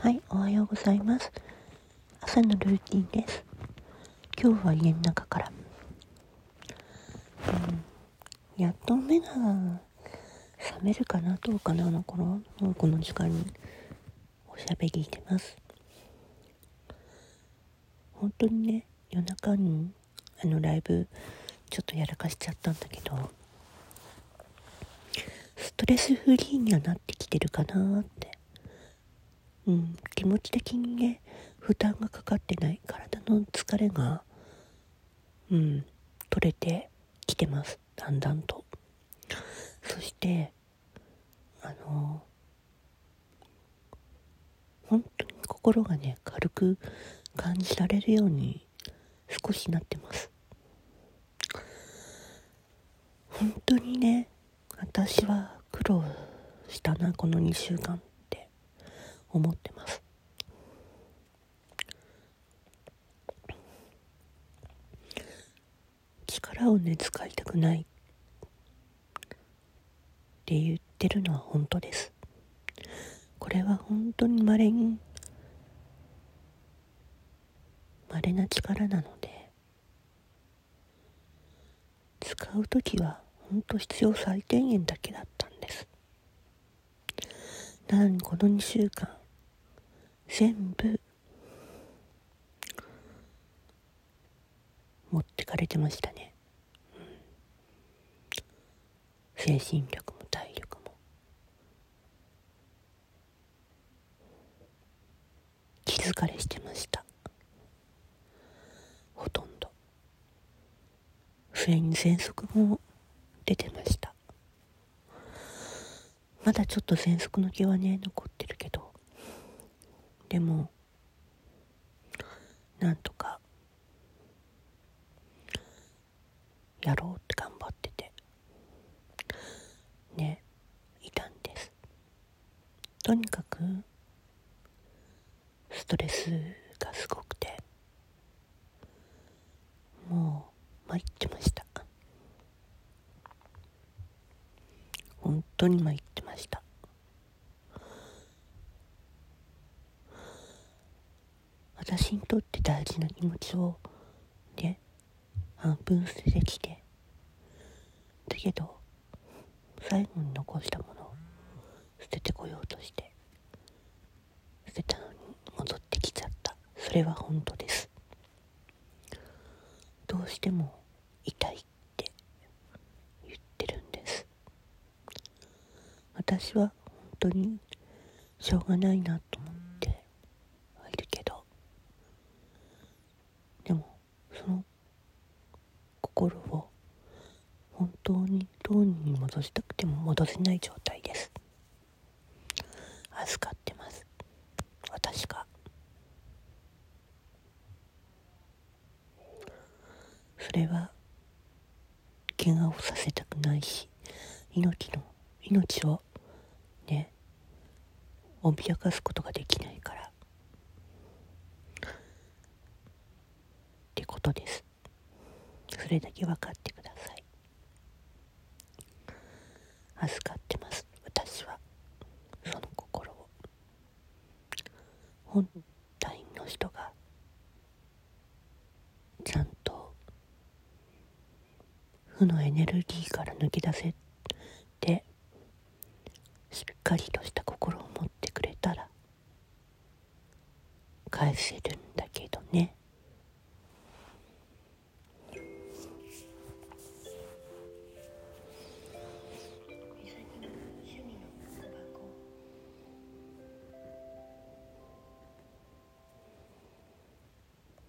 はい、おはようございます。朝のルーティンです。今日は家の中から。うん、やっと目が覚めるかな、どうかな、の頃、もうこの時間におしゃべりしてます。本当にね、夜中にあのライブちょっとやらかしちゃったんだけど、ストレスフリーにはなってきてるかなって。うん、気持ち的にね、負担がかかってない体の疲れが、うん、取れてきてます。だんだんと。そして、あの、本当に心がね、軽く感じられるように少しなってます。本当にね、私は苦労したな、この2週間思ってます。力をね、使いたくないって言ってるのは本当です。これは本当に稀に、稀な力なので、使う時は本当必要最低限だけだったんです。なのにこの2週間、全部、持ってかれてましたね。うん、精神力も体力も。気疲れしてました。ほとんど。それに喘息も出てました。まだちょっと喘息の気はね、残って。でも、なんとか、やろうって頑張ってて、ね、いたんです。とにかく、ストレスがすごくて、もう参ってました。本当に参ってました。私にとって大事な気持ちをね半分捨ててきて。だけど最後に残したものを捨ててこようとして捨てたのに戻ってきちゃった。それは本当です。どうしても痛いって言ってるんです。私は本当にしょうがないなと思ってはいるけどでもその心を本当にどうに戻したくても戻せない状態です。預かってます。私が。それは怪我をさせたくないし命の命をね脅かすことができないから。ってことです。それだけ分かってください。預かってます。私は。その心を。本体の人が。ちゃんと。負のエネルギーから抜け出せて。しっかりとした心を持ってくれたら。返せるんだけどね。